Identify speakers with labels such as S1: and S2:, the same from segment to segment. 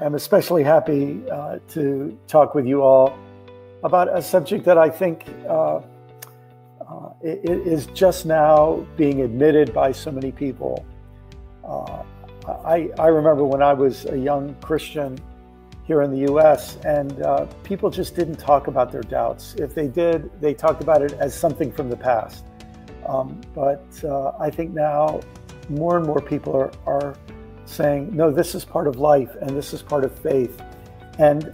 S1: am especially happy uh, to talk with you all about a subject that I think uh, uh, is just now being admitted by so many people. Uh, I, I, remember when I was a young Christian here in the US, and uh, people just didn't talk about their doubts. If they did, they talked about it as something from the past. Um, but I think now more and more people are, are saying, no, this is part of life and this is part of faith. And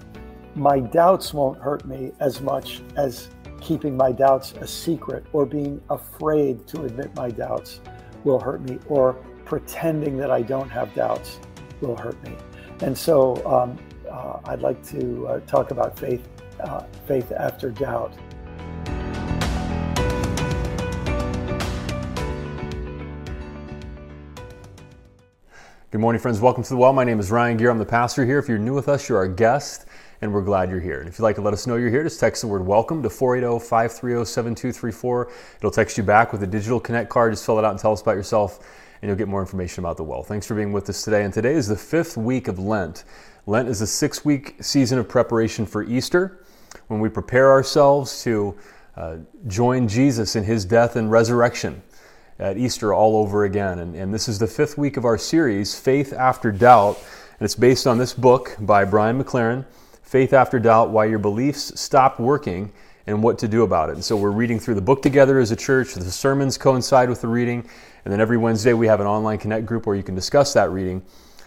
S1: my doubts won't hurt me as much as keeping my doubts a secret or being afraid to admit my doubts will hurt me or pretending that I don't have doubts will hurt me. And so um, uh, I'd like to uh, talk about faith, uh, faith after doubt.
S2: Good morning, friends. Welcome to the Well. My name is Ryan Gear. I'm the pastor here. If you're new with us, you're our guest, and we're glad you're here. And if you'd like to let us know you're here, just text the word welcome to 480 530 7234. It'll text you back with a digital connect card. Just fill it out and tell us about yourself, and you'll get more information about the Well. Thanks for being with us today. And today is the fifth week of Lent. Lent is a six week season of preparation for Easter when we prepare ourselves to uh, join Jesus in his death and resurrection at Easter all over again. And, and this is the fifth week of our series, Faith After Doubt. And it's based on this book by Brian McLaren, Faith After Doubt Why Your Beliefs Stop Working and What to Do About It. And so we're reading through the book together as a church. The sermons coincide with the reading. And then every Wednesday we have an online connect group where you can discuss that reading.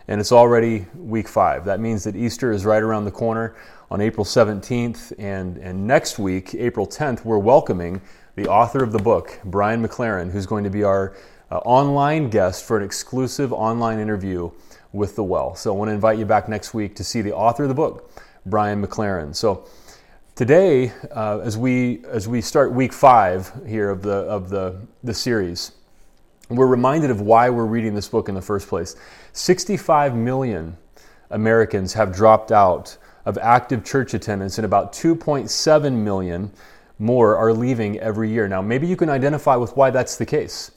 S2: And it's already week five. That means that Easter is right around the corner on April 17th. And, and next week, April 10th, we're welcoming the author of the book, Brian McLaren, who's going to be our uh, online guest for an exclusive online interview with The Well. So I want to invite you back next week to see the author of the book, Brian McLaren. So today, uh, as we as we start week five here of the of the the series, we're reminded of why we're reading this book in the first place. 65 million Americans have dropped out of active church attendance, and about 2.7 million more are leaving every year. Now, maybe you can identify with why that's the case.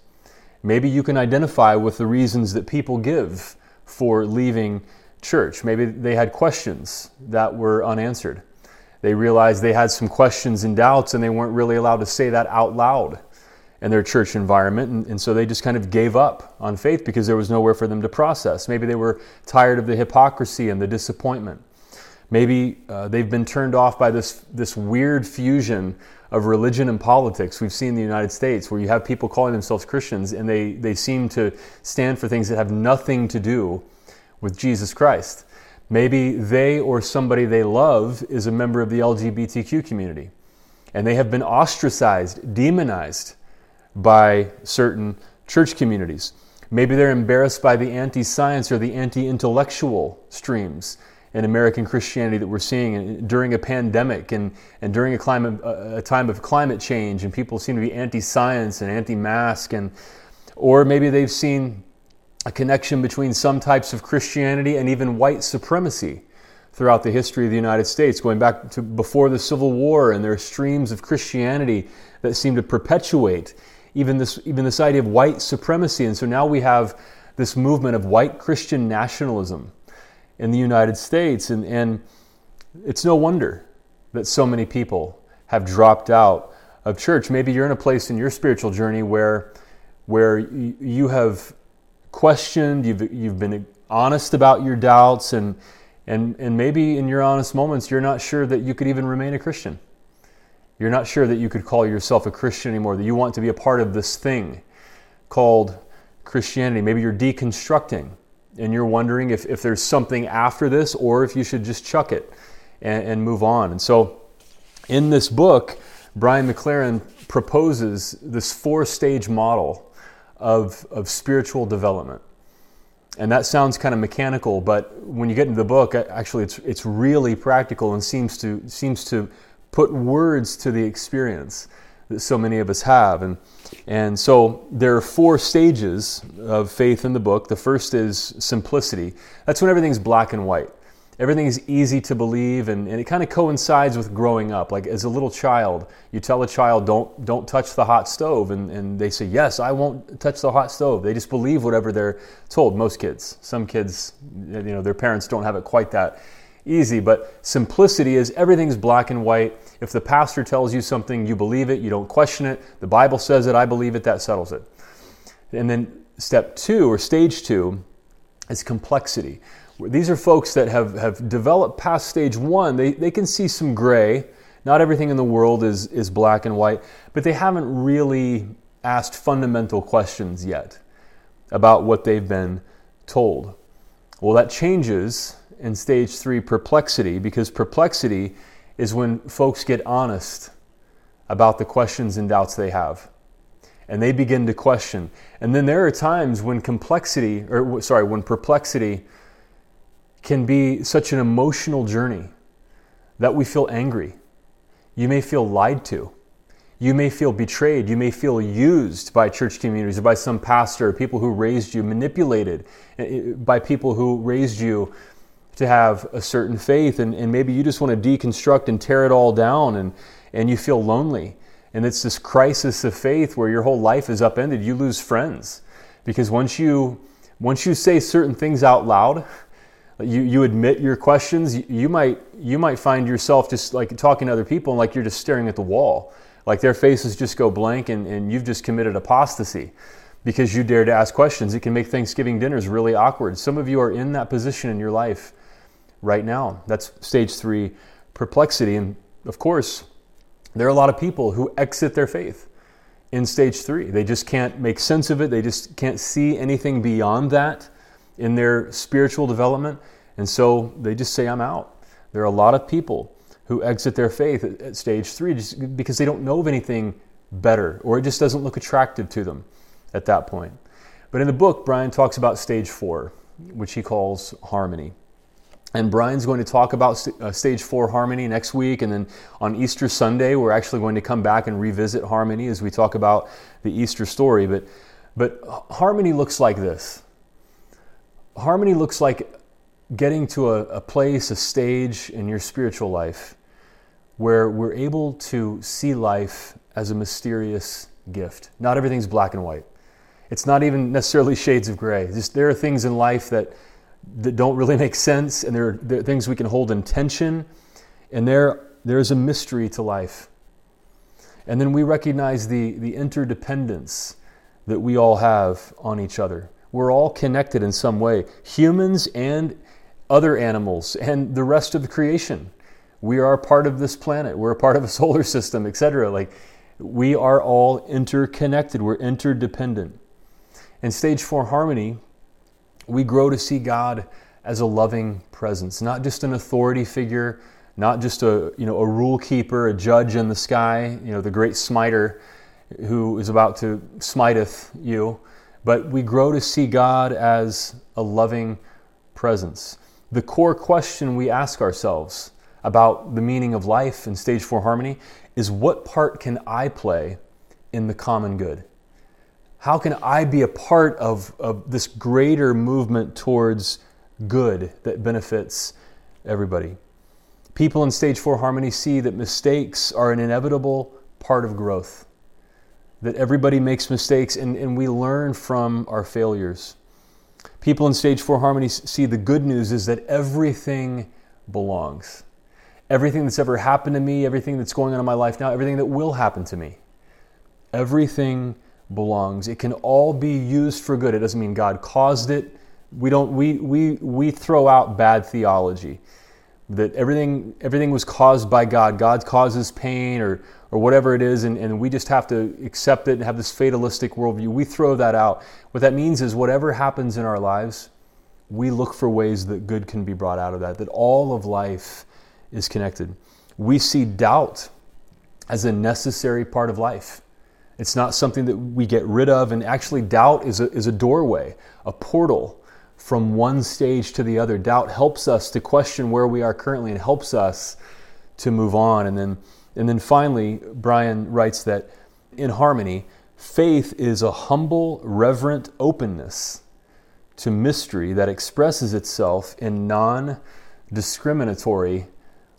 S2: Maybe you can identify with the reasons that people give for leaving church. Maybe they had questions that were unanswered. They realized they had some questions and doubts and they weren't really allowed to say that out loud in their church environment. And, and, so they just kind of gave up on faith because there was nowhere for them to process. Maybe they were tired of the hypocrisy and the disappointment. Maybe uh, they've been turned off by this, this weird fusion of religion and politics we've seen in the United States, where you have people calling themselves Christians and they, they seem to stand for things that have nothing to do with Jesus Christ. Maybe they or somebody they love is a member of the LGBTQ community and they have been ostracized, demonized by certain church communities. Maybe they're embarrassed by the anti science or the anti intellectual streams in American Christianity that we're seeing during a pandemic and, and during a, climate, a time of climate change, and people seem to be anti science and anti mask, and or maybe they've seen a connection between some types of Christianity and even white supremacy throughout the history of the United States, going back to before the Civil War, and there are streams of Christianity that seem to perpetuate even this, even this idea of white supremacy. And so now we have this movement of white Christian nationalism in the United States. And, and it's no wonder that so many people have dropped out of church. Maybe you're in a place in your spiritual journey where, where you have questioned, you've, you've been honest about your doubts, and, and, and maybe in your honest moments, you're not sure that you could even remain a Christian. You're not sure that you could call yourself a Christian anymore, that you want to be a part of this thing called Christianity. Maybe you're deconstructing and you're wondering if, if there's something after this or if you should just chuck it and, and move on. And so, in this book, Brian McLaren proposes this four stage model of, of spiritual development. And that sounds kind of mechanical, but when you get into the book, actually, it's, it's really practical and seems to, seems to put words to the experience that so many of us have. And, and so there are four stages of faith in the book. The first is simplicity. That's when everything's black and white. everything is easy to believe and, and it kind of coincides with growing up like as a little child you tell a child don't don't touch the hot stove and, and they say yes i won't touch the hot stove they just believe whatever they're told most kids some kids you know their parents don't have it quite that easy but simplicity is everything's black and white if the pastor tells you something you believe it you don't question it the bible says it i believe it that settles it and then step two or stage two is complexity these are folks that have, have developed past stage one. They, they can see some gray. Not everything in the world is, is black and white, but they haven't really asked fundamental questions yet about what they've been told. Well, that changes in stage three perplexity because perplexity is when folks get honest about the questions and doubts they have. And they begin to question. And then there are times when complexity, or sorry, when perplexity can be such an emotional journey that we feel angry. You may feel lied to. You may feel betrayed. You may feel used by church communities or by some pastor, people who raised you, manipulated eh, eh, by people who raised you to have a certain faith. And, and maybe you just want to deconstruct and tear it all down and, and you feel lonely. And it's this crisis of faith where your whole life is upended. You lose friends because once you, once you say certain things out loud, you, you admit your questions, you might, you might find yourself just like talking to other people and like you're just staring at the wall. Like their faces just go blank and, and you've just committed apostasy because you dare to ask questions. It can make Thanksgiving dinners really awkward. Some of you are in that position in your life right now. That's stage three perplexity. And of course, there are a lot of people who exit their faith in stage three. They just can't make sense of it, they just can't see anything beyond that in their spiritual development. And so they just say, I'm out. There are a lot of people who exit their faith at, stage three just because they don't know of anything better or it just doesn't look attractive to them at that point. But in the book, Brian talks about stage four, which he calls harmony. And Brian's going to talk about uh, stage four harmony next week. And then on Easter Sunday, we're actually going to come back and revisit harmony as we talk about the Easter story. But, but harmony looks like this harmony looks like getting to a, a, place, a stage in your spiritual life where we're able to see life as a mysterious gift. Not everything's black and white. It's not even necessarily shades of gray. Just there are things in life that, that don't really make sense, and there are, there are things we can hold in tension, and there, there's a mystery to life. And then we recognize the, the interdependence that we all have on each other. We're all connected in some way, humans and other animals and the rest of the creation. We are part of this planet. We're a part of a solar system, etc. Like we are all interconnected. We're interdependent. And stage 4 harmony, we grow to see God as a loving presence, not just an authority figure, not just a, you know, a rule keeper, a judge in the sky, you know, the great smiter who is about to smiteth you, but we grow to see God as a loving presence. The core question we ask ourselves about the meaning of life in stage four harmony is what part can I play in the common good? How can I be a part of, of this greater movement towards good that benefits everybody? People in stage four harmony see that mistakes are an inevitable part of growth that everybody makes mistakes and, and we learn from our failures. People in stage four harmony see the good news is that everything belongs. Everything that's ever happened to me, everything that's going on in my life now, everything that will happen to me, everything belongs. It can all be used for good. It doesn't mean God caused it. We don't we we we throw out bad theology that everything everything was caused by God. God causes pain or or whatever it is, and, and we just have to accept it and have this fatalistic worldview. We throw that out. What that means is whatever happens in our lives, we look for ways that good can be brought out of that, that all of life is connected. We see doubt as a necessary part of life. It's not something that we get rid of, and actually, doubt is a, is a doorway, a portal from one stage to the other. Doubt helps us to question where we are currently and helps us to move on. And then, and then finally, Brian writes that in harmony, faith is a humble, reverent openness to mystery that expresses itself in non discriminatory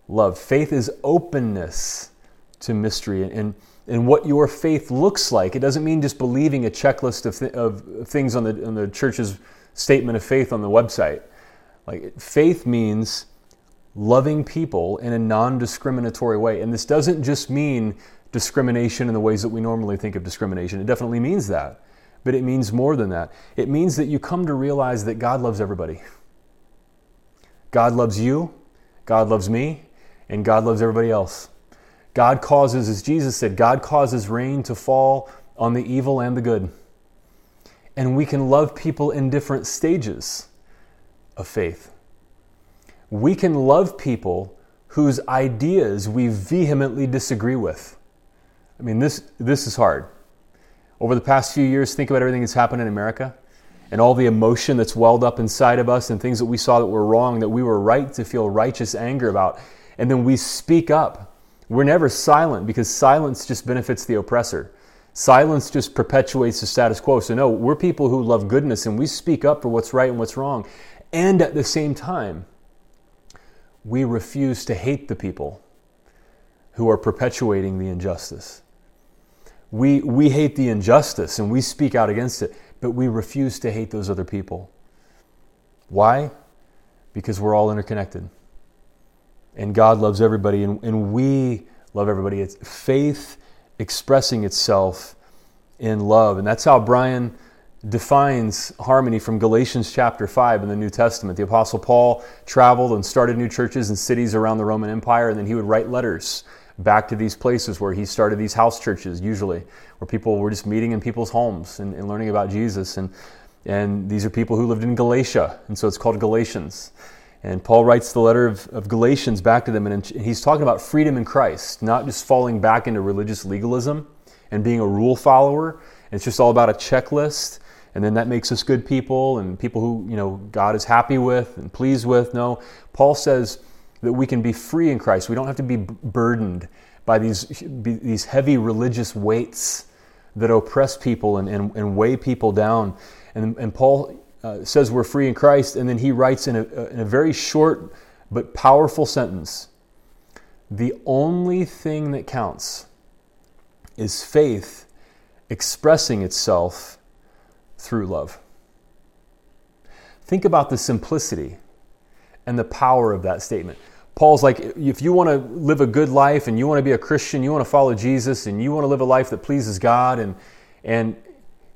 S2: love. Faith is openness to mystery and, and what your faith looks like. It doesn't mean just believing a checklist of, th- of things on the, on the church's statement of faith on the website. Like faith means loving people in a non-discriminatory way. And this doesn't just mean discrimination in the ways that we normally think of discrimination. It definitely means that. But it means more than that. It means that you come to realize that God loves everybody. God loves you, God loves me, and God loves everybody else. God causes, as Jesus said, God causes rain to fall on the evil and the good. And we can love people in different stages of faith. We can love people whose ideas we vehemently disagree with. I mean, this, this is hard. Over the past few years, think about everything that's happened in America and all the emotion that's welled up inside of us and things that we saw that were wrong, that we were right to feel righteous anger about. And then we speak up. We're never silent because silence just benefits the oppressor. Silence just perpetuates the status quo. So, no, we're people who love goodness and we speak up for what's right and what's wrong. And at the same time, we refuse to hate the people who are perpetuating the injustice. We, we hate the injustice and we speak out against it but we refuse to hate those other people. Why? Because we're all interconnected. And God loves everybody, and, and we love everybody. It's faith expressing itself in love. And that's how Brian defines harmony from Galatians chapter 5 in the New Testament. The Apostle Paul traveled and started new churches and cities around the Roman Empire, and then he would write letters back to these places where he started these house churches, usually, where people were just meeting in people's homes and, and learning about Jesus. And, and these are people who lived in Galatia, and so it's called Galatians. And Paul writes the letter of, of Galatians back to them, and he's talking about freedom in Christ, not just falling back into religious legalism and being a rule follower. It's just all about a checklist, and then that makes us good people and people who you know God is happy with and pleased with. No, Paul says that we can be free in Christ. We don't have to be burdened by these, these heavy religious weights that oppress people and, and, and weigh people down. And, and Paul uh, says we're free in Christ, and then he writes in a, in a very short but powerful sentence The only thing that counts is faith expressing itself through love. Think about the simplicity and the power of that statement. Paul's like, if you want to live a good life and you want to be a Christian, you want to follow Jesus, and you want to live a life that pleases God, and and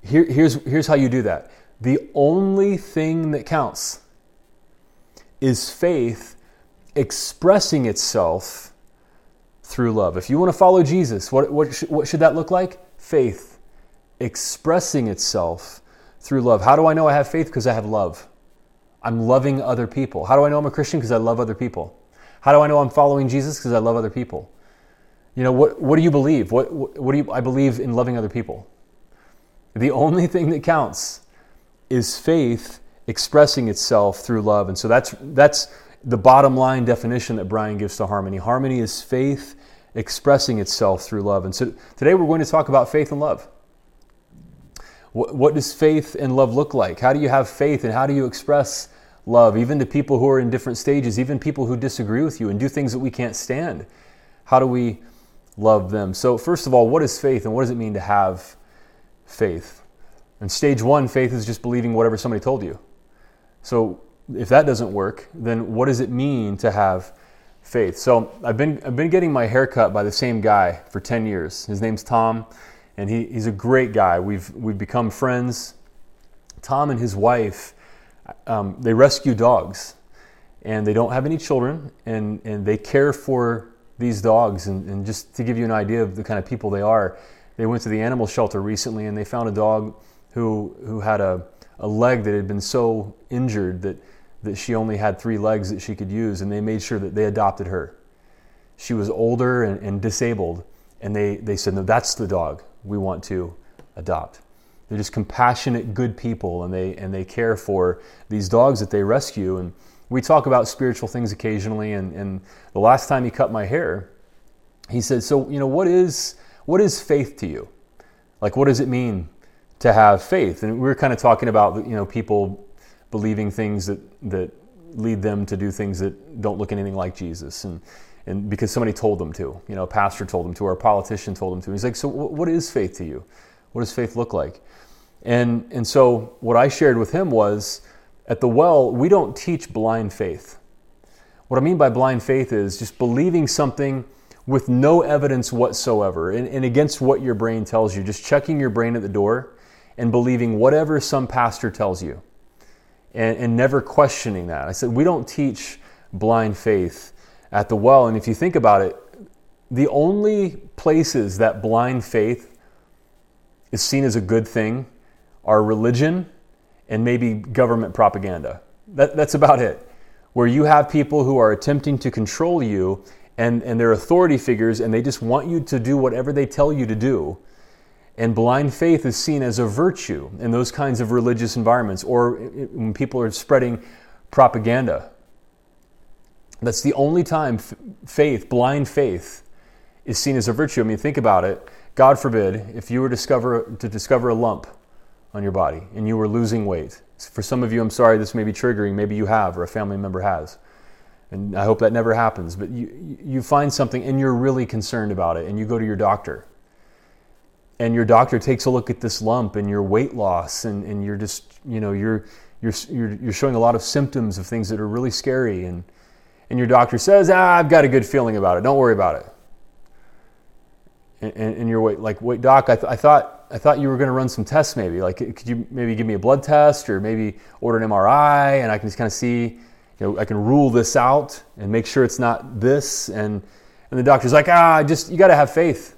S2: here, here's here's how you do that. The only thing that counts is faith expressing itself through love. If you want to follow Jesus, what what, sh- what should that look like? Faith expressing itself through love. How do I know I have faith? Because I have love. I'm loving other people. How do I know I'm a Christian? Because I love other people. How do I know I'm following Jesus? Because I love other people. You know, what, what do you believe? What, what, what do you, I believe in loving other people. The only thing that counts is faith expressing itself through love. And so that's, that's the bottom line definition that Brian gives to harmony. Harmony is faith expressing itself through love. And so today we're going to talk about faith and love. What, what does faith and love look like? How do you have faith and how do you express love, even to people who are in different stages, even people who disagree with you and do things that we can't stand? How do we love them? So, first of all, what is faith and what does it mean to have faith? And stage one, faith is just believing whatever somebody told you. So, if that doesn't work, then what does it mean to have faith? So, I've been, I've been getting my hair cut by the same guy for 10 years. His name's Tom and he, he's a great guy. We've we've become friends. Tom and his wife, um, they rescue dogs, and they don't have any children, and and they care for these dogs. And, and just to give you an idea of the kind of people they are, they went to the animal shelter recently, and they found a dog who who had a a leg that had been so injured that that she only had three legs that she could use, and they made sure that they adopted her. She was older and, and disabled, and they, they said, No, that's the dog we want to adopt. They're just compassionate, good people, and they and they care for these dogs that they rescue. And we talk about spiritual things occasionally. And, and the last time he cut my hair, he said, "So you know what is what is faith to you? Like what does it mean to have faith?" And we were kind of talking about you know people believing things that that lead them to do things that don't look anything like Jesus. And, and because somebody told them to, you know, a pastor told them to, or a politician told them to. He's like, so what is faith to you? What does faith look like? And, and so what I shared with him was at the well, we don't teach blind faith. What I mean by blind faith is just believing something with no evidence whatsoever and, and against what your brain tells you, just checking your brain at the door and believing whatever some pastor tells you and, and never questioning that. I said, we don't teach blind faith at the well. And if you think about it, the only places that blind faith is seen as a good thing are religion and maybe government propaganda. That, that's about it. Where you have people who are attempting to control you and, and they're authority figures and they just want you to do whatever they tell you to do. And blind faith is seen as a virtue in those kinds of religious environments or when people are spreading propaganda. That's the only time faith, blind faith, is seen as a virtue. I mean, think about it. God forbid if you were discover, to discover a lump on your body and you were losing weight. For some of you, I'm sorry, this may be triggering. Maybe you have, or a family member has. And I hope that never happens. But you, you find something and you're really concerned about it, and you go to your doctor. And your doctor takes a look at this lump and your weight loss, and, and you're just, you know, you're, you're, you're, you're showing a lot of symptoms of things that are really scary. And, and your doctor says, ah, I've got a good feeling about it. Don't worry about it. And, and, and you're like, wait, doc, I, th- I thought I thought you were going to run some tests maybe. Like, could you maybe give me a blood test or maybe order an MRI and I can just kind of see, you know, I can rule this out and make sure it's not this. And, and the doctor's like, ah, just, you got to have faith.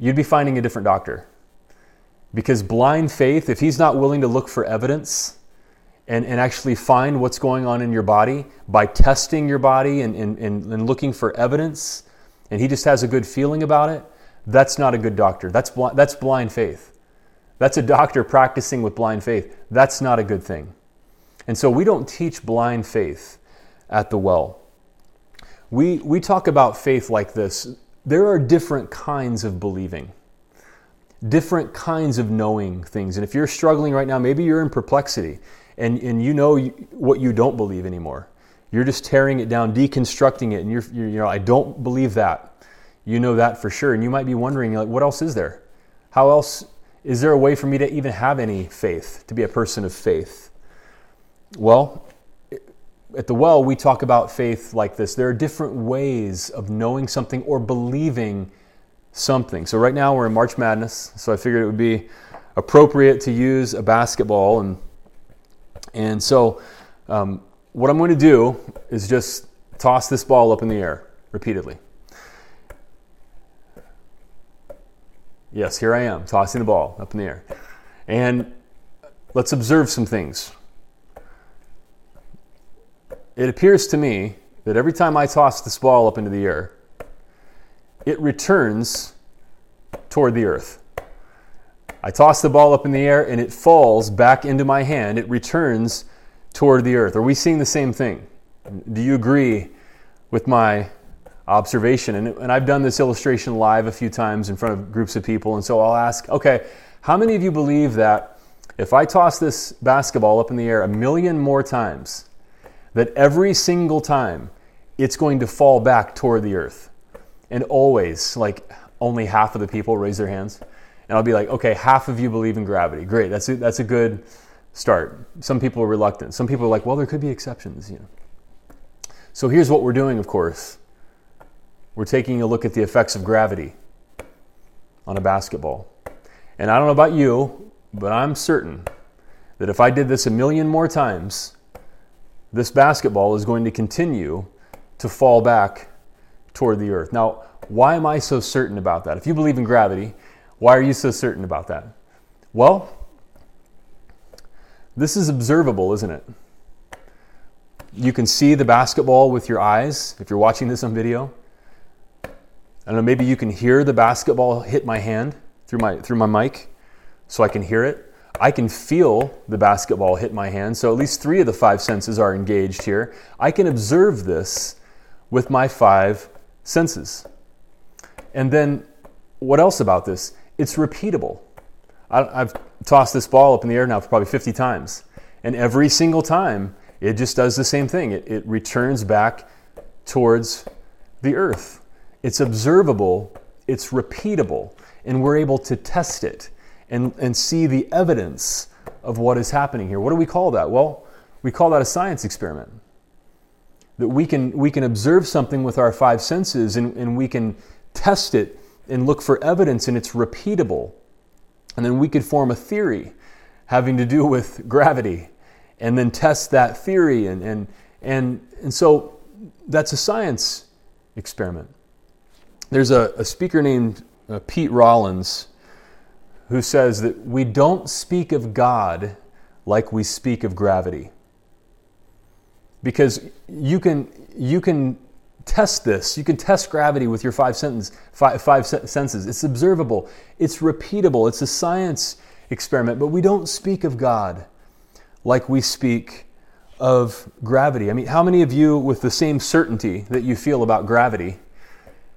S2: You'd be finding a different doctor. Because blind faith, if he's not willing to look for evidence and, and actually find what's going on in your body by testing your body and, and, and looking for evidence, and he just has a good feeling about it, that's not a good doctor. That's, bl- that's blind faith. That's a doctor practicing with blind faith. That's not a good thing. And so we don't teach blind faith at the well. We, we talk about faith like this there are different kinds of believing, different kinds of knowing things. And if you're struggling right now, maybe you're in perplexity and, and you know what you don't believe anymore. You're just tearing it down, deconstructing it, and you're, you're you know, I don't believe that. You know that for sure. And you might be wondering, like, what else is there? How else is there a way for me to even have any faith, to be a person of faith? Well, at the well, we talk about faith like this. There are different ways of knowing something or believing something. So, right now we're in March Madness, so I figured it would be appropriate to use a basketball. And, and so, um, what I'm going to do is just toss this ball up in the air repeatedly. Yes, here I am, tossing the ball up in the air. And let's observe some things. It appears to me that every time I toss this ball up into the air, it returns toward the earth. I toss the ball up in the air and it falls back into my hand. It returns toward the earth. Are we seeing the same thing? Do you agree with my observation. And, and I've done this illustration live a few times in front of groups of people. And so I'll ask, okay, how many of you believe that if I toss this basketball up in the air a million more times, that every single time it's going to fall back toward the earth? And always, like only half of the people raise their hands. And I'll be like, okay, half of you believe in gravity. Great, that's a, that's a good start. Some people are reluctant. Some people are like, well, there could be exceptions, you know. So here's what we're doing, of course we're taking a look at the effects of gravity on a basketball. And I don't know about you, but I'm certain that if I did this a million more times, this basketball is going to continue to fall back toward the earth. Now, why am I so certain about that? If you believe in gravity, why are you so certain about that? Well, this is observable, isn't it? You can see the basketball with your eyes if you're watching this on video. I don't know, maybe you can hear the basketball hit my hand through my through my mic so I can hear it. I can feel the basketball hit my hand. So at least 3 of the 5 senses are engaged here. I can observe this with my 5 senses. And then what else about this? It's repeatable. I, I've tossed this ball up in the air now for probably 50 times. And every single time, it just does the same thing. It, it returns back towards the earth. It's observable, it's repeatable, and we're able to test it and, and see the evidence of what is happening here. What do we call that? Well, we call that a science experiment. That we can, we can observe something with our five senses and, and we can test it and look for evidence and it's repeatable. And then we could form a theory having to do with gravity and then test that theory. And, and, and, and so that's a science experiment. There's a, a speaker named uh, Pete Rollins who says that we don't speak of God like we speak of gravity. Because you can, you can test this. You can test gravity with your five, sentence, five, five senses. It's observable, it's repeatable, it's a science experiment. But we don't speak of God like we speak of gravity. I mean, how many of you, with the same certainty that you feel about gravity,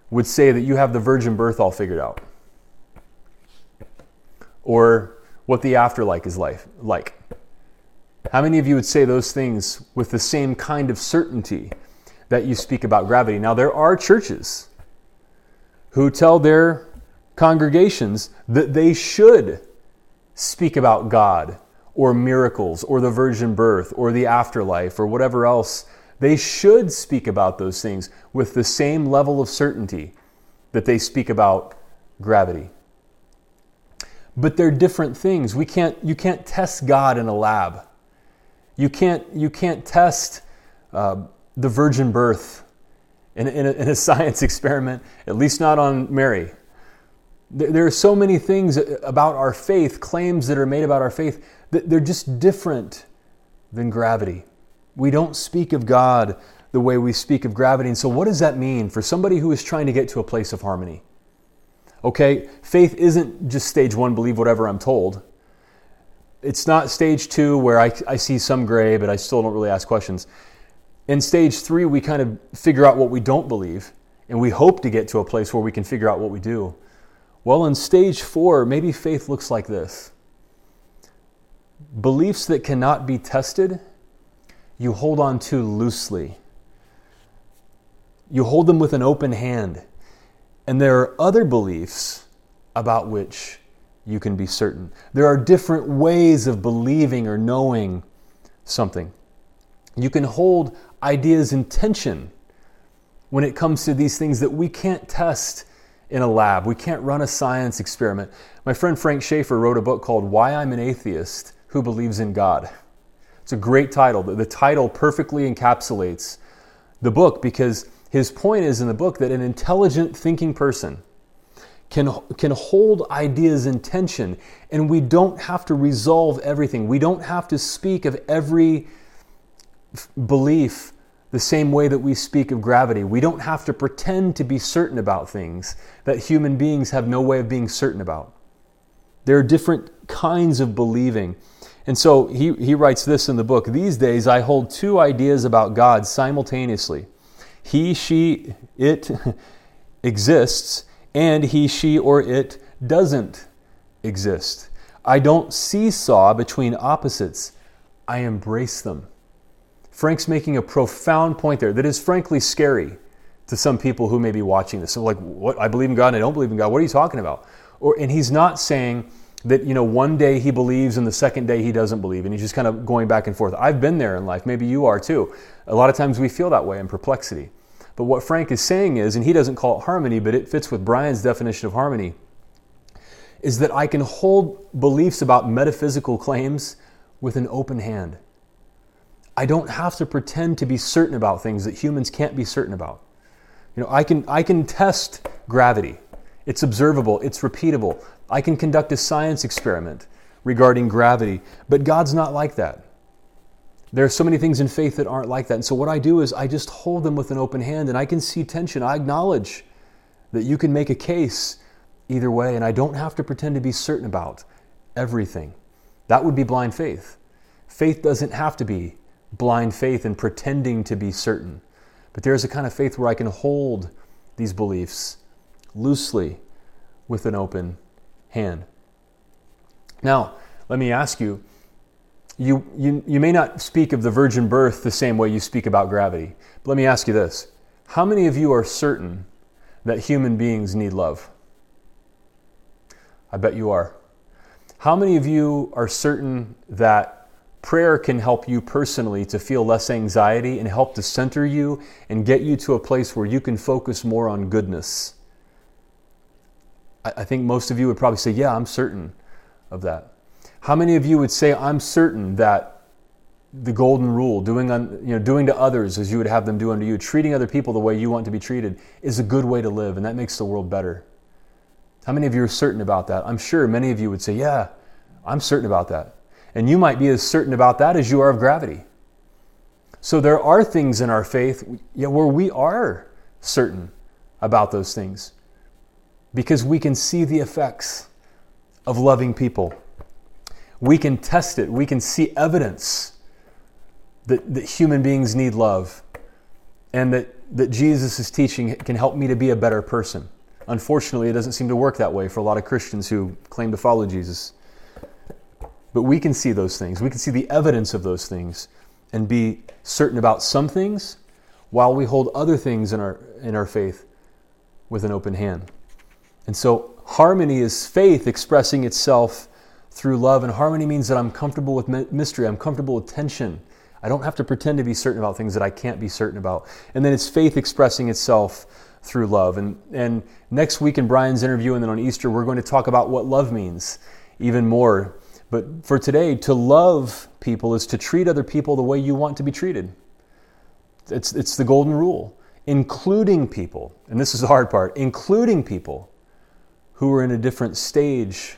S2: would say that you have the virgin birth all figured out? Or what the afterlife is like? like? How many of you would say those things with the same kind of certainty that you speak about gravity? Now, there are churches who tell their congregations that they should speak about God or miracles or the virgin birth or the afterlife or whatever else. They should speak about those things with the same level of certainty that they speak about gravity. But they're different things. We can't, you can't test God in a lab. You can't, you can't test uh, the virgin birth in, in, a, in a science experiment, at least not on Mary. There are so many things about our faith, claims that are made about our faith, that they're just different than gravity. We don't speak of God the way we speak of gravity. And so, what does that mean for somebody who is trying to get to a place of harmony? Okay, faith isn't just stage one, believe whatever I'm told. It's not stage two where I, I see some gray, but I still don't really ask questions. In stage three, we kind of figure out what we don't believe, and we hope to get to a place where we can figure out what we do. Well, in stage four, maybe faith looks like this beliefs that cannot be tested, you hold on to loosely. You hold them with an open hand. And there are other beliefs about which you can be certain. There are different ways of believing or knowing something. You can hold ideas in tension when it comes to these things that we can't test in a lab. We can't run a science experiment. My friend Frank Schaeffer wrote a book called Why I'm an Atheist Who Believes in God. It's a great title. The title perfectly encapsulates the book because his point is in the book that an intelligent thinking person can, can hold ideas in tension and we don't have to resolve everything. We don't have to speak of every belief the same way that we speak of gravity. We don't have to pretend to be certain about things that human beings have no way of being certain about. There are different kinds of believing. And so he, he writes this in the book These days, I hold two ideas about God simultaneously he, she, it exists, and he, she, or it doesn't exist. I don't seesaw between opposites, I embrace them. Frank's making a profound point there that is frankly scary to some people who may be watching this. So like, what? I believe in God and I don't believe in God. What are you talking about? Or, and he's not saying that, you know, one day he believes and the second day he doesn't believe. And he's just kind of going back and forth. I've been there in life. Maybe you are too. A lot of times we feel that way in perplexity. But what Frank is saying is, and he doesn't call it harmony, but it fits with Brian's definition of harmony, is that I can hold beliefs about metaphysical claims with an open hand. I don't have to pretend to be certain about things that humans can't be certain about. You know, I can, I can test gravity. It's observable, it's repeatable. I can conduct a science experiment regarding gravity, but God's not like that. There are so many things in faith that aren't like that. And so what I do is I just hold them with an open hand and I can see tension. I acknowledge that you can make a case either way, and I don't have to pretend to be certain about everything. That would be blind faith. Faith doesn't have to be blind faith and pretending to be certain. But there's a kind of faith where I can hold these beliefs loosely with an open hand. Now, let me ask you you, you, you may not speak of the virgin birth the same way you speak about gravity. But let me ask you this How many of you are certain that human beings need love? I bet you are. How many of you are certain that prayer can help you personally to feel less anxiety and help to center you and get you to a place where you can focus more on goodness? I think most of you would probably say, Yeah, I'm certain of that. How many of you would say, I'm certain that the golden rule, doing, un, you know, doing to others as you would have them do unto you, treating other people the way you want to be treated, is a good way to live, and that makes the world better? How many of you are certain about that? I'm sure many of you would say, Yeah, I'm certain about that. And you might be as certain about that as you are of gravity. So there are things in our faith yeah, where we are certain about those things because we can see the effects of loving people we can test it. We can see evidence that, that human beings need love and that, that Jesus' teaching can help me to be a better person. Unfortunately, it doesn't seem to work that way for a lot of Christians who claim to follow Jesus. But we can see those things. We can see the evidence of those things and be certain about some things while we hold other things in our, in our faith with an open hand. And so, harmony is faith expressing itself through love. And harmony means that I'm comfortable with mystery, I'm comfortable with tension. I don't have to pretend to be certain about things that I can't be certain about. And then it's faith expressing itself through love. And, and next week in Brian's interview and then on Easter, we're going to talk about what love means even more. But for today, to love people is to treat other people the way you want to be treated. It's, it's the golden rule, including people, and this is the hard part, including people who are in a different stage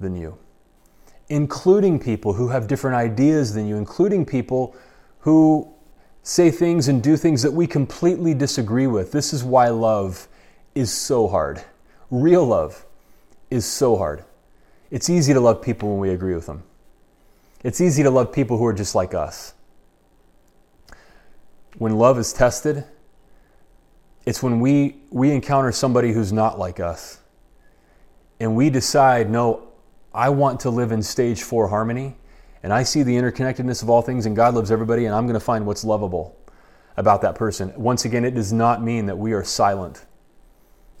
S2: than you including people who have different ideas than you, including people who say things and do things that we completely disagree with. This is why love is so hard. Real love is so hard. It's easy to love people when we agree with them. It's easy to love people who are just like us. When love is tested, it's when we, we encounter somebody who's not like us. And we decide, no, I want to live in stage four harmony, and I see the interconnectedness of all things, and God loves everybody, and I'm going to find what's lovable about that person. Once again, it does not mean that we are silent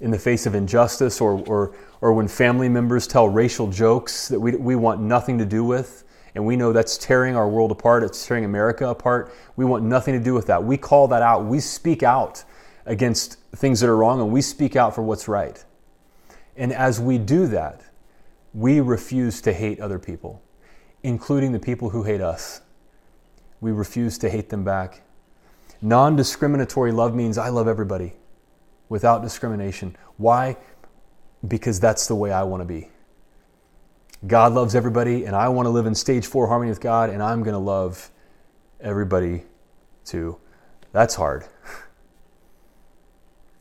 S2: in the face of injustice or, or, or when family members tell racial jokes that we, we want nothing to do with, and we know that's tearing our world apart, it's tearing America apart. We want nothing to do with that. We call that out. We speak out against things that are wrong, and we speak out for what's right. And as we do that, we refuse to hate other people, including the people who hate us. We refuse to hate them back. Non discriminatory love means I love everybody without discrimination. Why? Because that's the way I want to be. God loves everybody, and I want to live in stage four harmony with God, and I'm going to love everybody too. That's hard.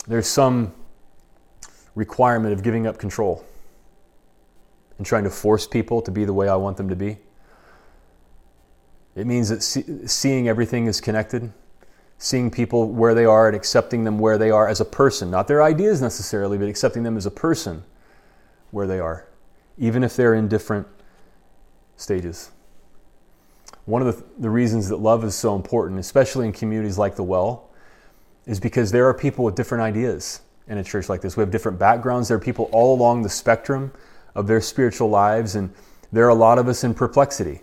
S2: There's some requirement of giving up control and trying to force people to be the way I want them to be. It means that see, seeing everything is connected, seeing people where they are and accepting them where they are as a person, not their ideas necessarily, but accepting them as a person where they are, even if they're in different stages. One of the, the reasons that love is so important, especially in communities like the Well, is because there are people with different ideas in a church like this. We have different backgrounds. There are people all along the spectrum of their spiritual lives. And there are a lot of us in perplexity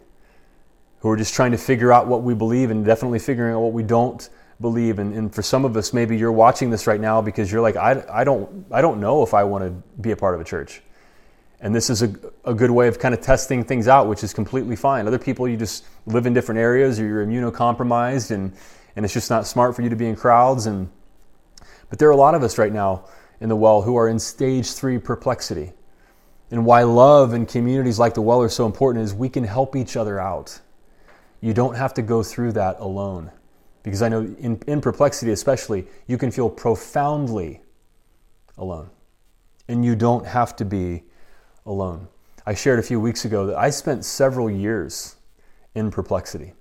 S2: who are just trying to figure out what we believe and definitely figuring out what we don't believe. And, and for some of us, maybe you're watching this right now because you're like, I, I, don't, I don't know if I want to be a part of a church. And this is a, a good way of kind of testing things out, which is completely fine. Other people, you just live in different areas or you're immunocompromised and, and it's just not smart for you to be in crowds. And, but there are a lot of us right now in the well who are in stage three perplexity and why love and communities like the well are so important is we can help each other out. You don't have to go through that alone. Because I know in, in perplexity, especially, you can feel profoundly alone. And you don't have to be alone. I shared a few weeks ago that I spent several years in perplexity.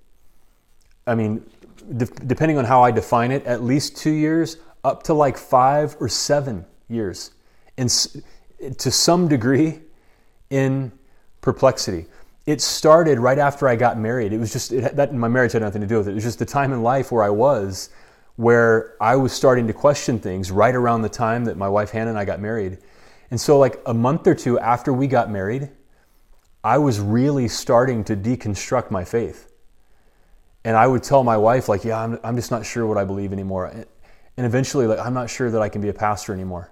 S2: I mean, de- depending on how I define it, at least two years, up to like five or seven years. And to some degree in perplexity. it started right after I got married. It was just it, that my marriage had nothing to do with it. It was just the time in life where I was, where I was starting to question things right around the time that my wife Hannah and I got married. And so, like a month or two after we got married, I was really starting to deconstruct my faith. And I would tell my wife, like, yeah, I'm, I'm just not sure what I believe anymore. And eventually, like, I'm not sure that I can be a pastor anymore.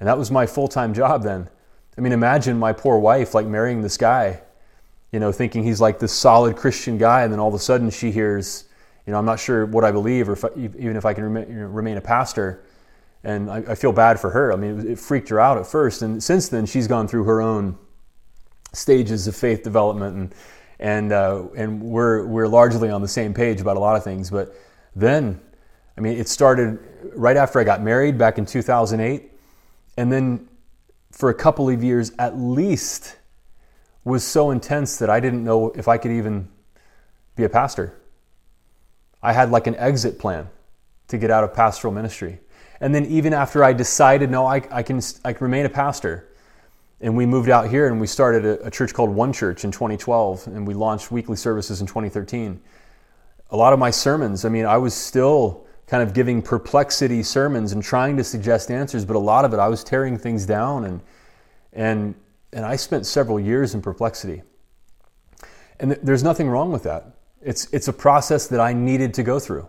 S2: And that was my full time job then. I mean, imagine my poor wife, like, marrying this guy you know, thinking he's like this solid Christian guy, and then all of a sudden she hears, you know, I'm not sure what I believe, or if I, even if I can remain a pastor. And I, I, feel bad for her. I mean, it, it freaked her out at first, and since then she's gone through her own stages of faith development, and and uh, and we're we're largely on the same page about a lot of things. But then, I mean, it started right after I got married back in 2008, and then for a couple of years at least was so intense that I didn't know if I could even be a pastor. I had like an exit plan to get out of pastoral ministry. And then even after I decided, no, I, I can, I can remain a pastor, and we moved out here and we started a, a church called One Church in 2012, and we launched weekly services in 2013. A lot of my sermons, I mean, I was still kind of giving perplexity sermons and trying to suggest answers, but a lot of it I was tearing things down and and and I spent several years in perplexity. And th- there's nothing wrong with that. It's, it's a process that I needed to go through.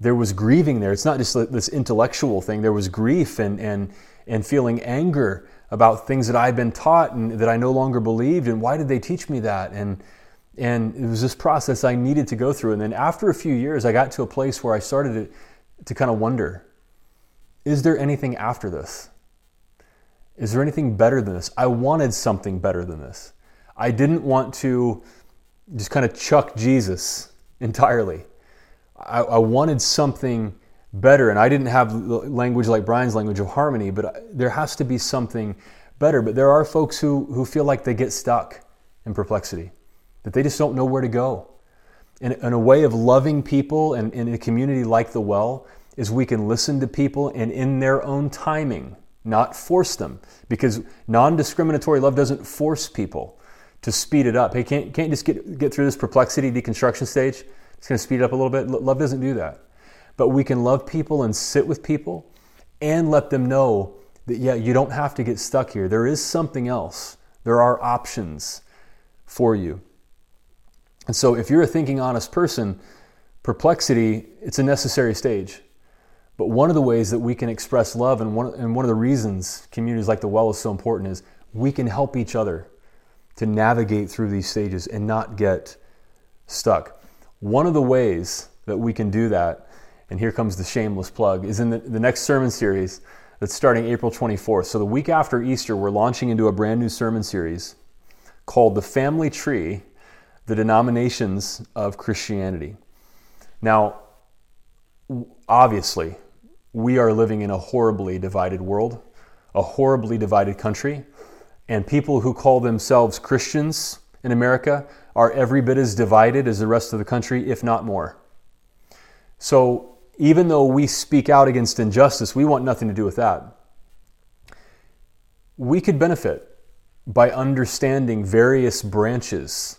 S2: There was grieving there. It's not just this intellectual thing. There was grief and, and, and feeling anger about things that I had been taught and that I no longer believed. And why did they teach me that? And, and it was this process I needed to go through. And then after a few years, I got to a place where I started to, to kind of wonder is there anything after this? Is there anything better than this? I wanted something better than this. I didn't want to just kind of chuck Jesus entirely. I, I wanted something better, and I didn't have language like Brian's language of harmony, but there has to be something better. But there are folks who, who feel like they get stuck in perplexity, that they just don't know where to go. And, and a way of loving people and in a community like the well is we can listen to people and in their own timing not force them. Because non discriminatory love doesn't force people to speed it up. Hey, can't, can't just get, get through this perplexity deconstruction stage? It's going to speed it up a little bit. Love doesn't do that. But we can love people and sit with people and let them know that, yeah, you don't have to get stuck here. There is something else, there are options for you. And so, if you're a thinking, honest person, perplexity, it's a necessary stage. But one of the ways that we can express love, and one, and one of the reasons communities like the well is so important, is we can help each other to navigate through these stages and not get stuck. One of the ways that we can do that, and here comes the shameless plug, is in the, the next sermon series that's starting April 24th. So the week after Easter, we're launching into a brand new sermon series called The Family Tree The Denominations of Christianity. Now, obviously, we are living in a horribly divided world, a horribly divided country, and people who call themselves Christians in America are every bit as divided as the rest of the country, if not more. So, even though we speak out against injustice, we want nothing to do with that. We could benefit by understanding various branches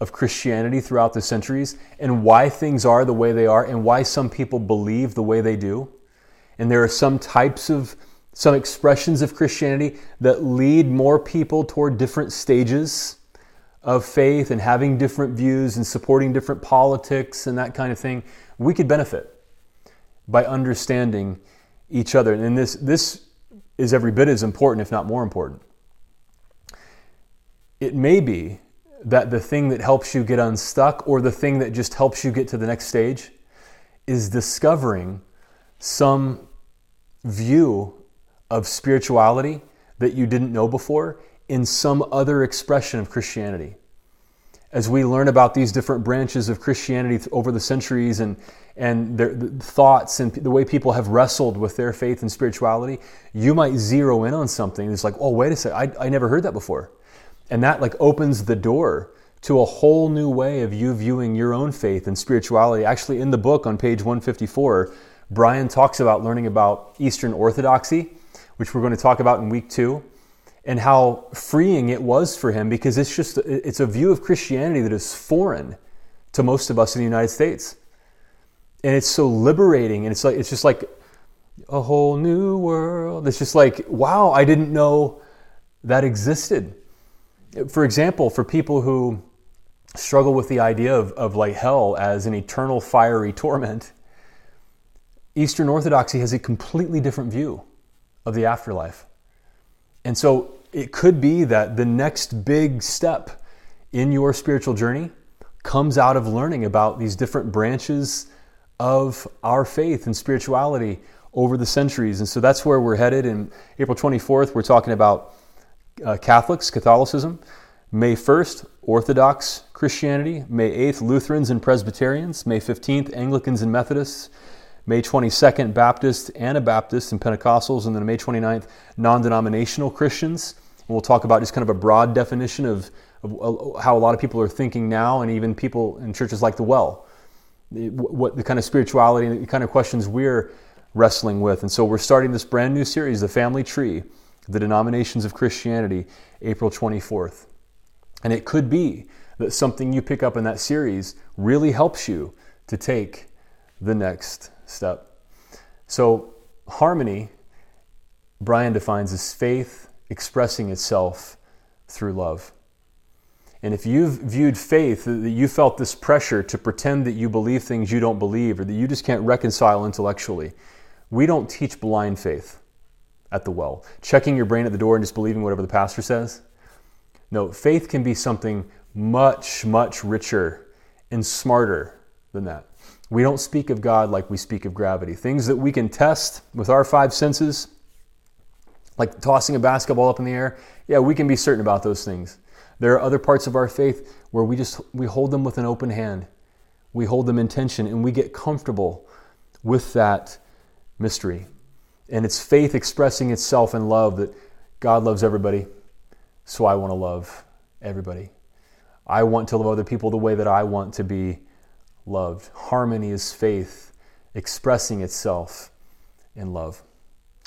S2: of Christianity throughout the centuries and why things are the way they are and why some people believe the way they do. And there are some types of, some expressions of Christianity that lead more people toward different stages of faith and having different views and supporting different politics and that kind of thing. We could benefit by understanding each other. And this, this is every bit as important, if not more important. It may be that the thing that helps you get unstuck or the thing that just helps you get to the next stage is discovering some view of spirituality that you didn't know before in some other expression of Christianity. As we learn about these different branches of Christianity over the centuries and, and their the thoughts and the way people have wrestled with their faith and spirituality, you might zero in on something that's like, oh, wait a second, I, I never heard that before. And that like opens the door to a whole new way of you viewing your own faith and spirituality. Actually, in the book on page 154, Brian talks about learning about Eastern Orthodoxy, which we're going to talk about in week two. and how freeing it was for him because it's just it's a view of Christianity that is foreign to most of us in the United States. And it's so liberating and it's like it's just like a whole new world. It's just like, wow, I didn't know that existed. For example, for people who struggle with the idea of, of like hell as an eternal fiery torment, Eastern Orthodoxy has a completely different view of the afterlife. And so it could be that the next big step in your spiritual journey comes out of learning about these different branches of our faith and spirituality over the centuries. And so that's where we're headed. And April 24th, we're talking about uh, Catholics, Catholicism. May 1st, Orthodox Christianity. May 8th, Lutherans and Presbyterians. May 15th, Anglicans and Methodists. May 22nd, Baptists, Anabaptists, and Pentecostals. And then May 29th, non denominational Christians. And we'll talk about just kind of a broad definition of, of how a lot of people are thinking now, and even people in churches like the Well. What the kind of spirituality and the kind of questions we're wrestling with. And so we're starting this brand new series, The Family Tree, The Denominations of Christianity, April 24th. And it could be that something you pick up in that series really helps you to take the next step. So, harmony, Brian defines as faith expressing itself through love. And if you've viewed faith, that you felt this pressure to pretend that you believe things you don't believe or that you just can't reconcile intellectually, we don't teach blind faith at the well. Checking your brain at the door and just believing whatever the pastor says. No, faith can be something much, much richer and smarter than that. We don't speak of God like we speak of gravity. Things that we can test with our five senses, like tossing a basketball up in the air, yeah, we can be certain about those things. There are other parts of our faith where we just we hold them with an open hand. We hold them in tension and we get comfortable with that mystery. And it's faith expressing itself in love that God loves everybody, so I want to love everybody. I want to love other people the way that I want to be loved. Harmony is faith expressing itself in love.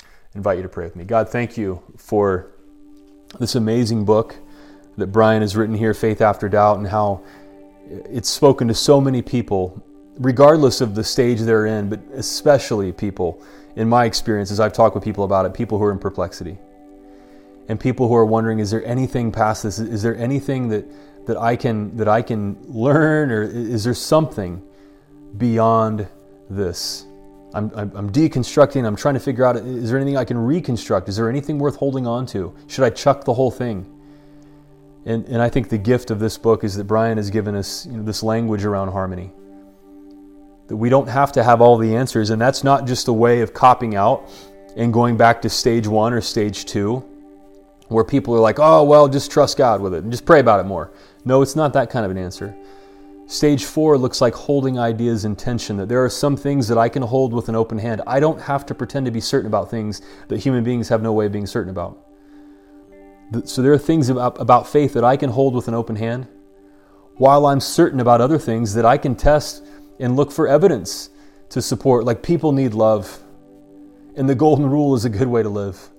S2: I invite you to pray with me. God, thank you for this amazing book that Brian has written here, Faith After Doubt, and how it's spoken to so many people, regardless of the stage they're in, but especially people, in my experience, as I've talked with people about it, people who are in perplexity. And people who are wondering, is there anything past this? Is there anything that that I can that I can learn, or is there something beyond this? I'm, I'm, I'm deconstructing. I'm trying to figure out: is there anything I can reconstruct? Is there anything worth holding on to? Should I chuck the whole thing? And, and I think the gift of this book is that Brian has given us you know, this language around harmony. That we don't have to have all the answers, and that's not just a way of copping out and going back to stage one or stage two, where people are like, oh, well, just trust God with it and just pray about it more. No, it's not that kind of an answer. Stage four looks like holding ideas in tension, that there are some things that I can hold with an open hand. I don't have to pretend to be certain about things that human beings have no way of being certain about. So there are things about, about faith that I can hold with an open hand, while I'm certain about other things that I can test and look for evidence to support. Like people need love, and the golden rule is a good way to live.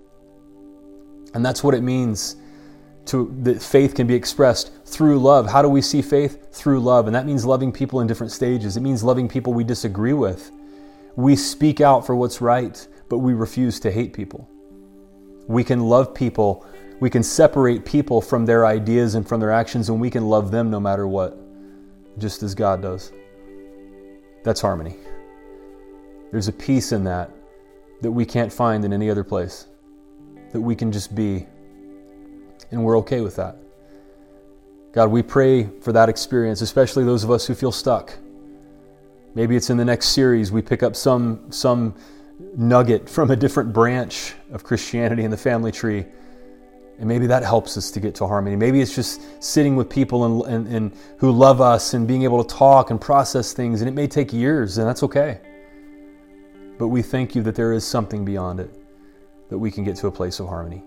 S2: And that's what it means to that faith can be expressed through love. How do we see faith? Through love. And that means loving people in different stages. It means loving people we disagree with. We speak out for what's right, but we refuse to hate people. We can love people. We can separate people from their ideas and from their actions, and we can love them no matter what, just as God does. That's harmony. There's a peace in that that we can't find in any other place, that we can just be and we're okay with that. God, we pray for that experience, especially those of us who feel stuck. Maybe it's in the next series we pick up some, some nugget from a different branch of Christianity in the family tree. And maybe that helps us to get to harmony. Maybe it's just sitting with people and, and, and who love us and being able to talk and process things. And it may take years, and that's okay. But we thank you that there is something beyond it, that we can get to a place of harmony.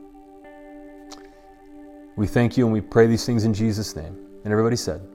S2: We thank you and we pray these things in Jesus' name. And everybody said.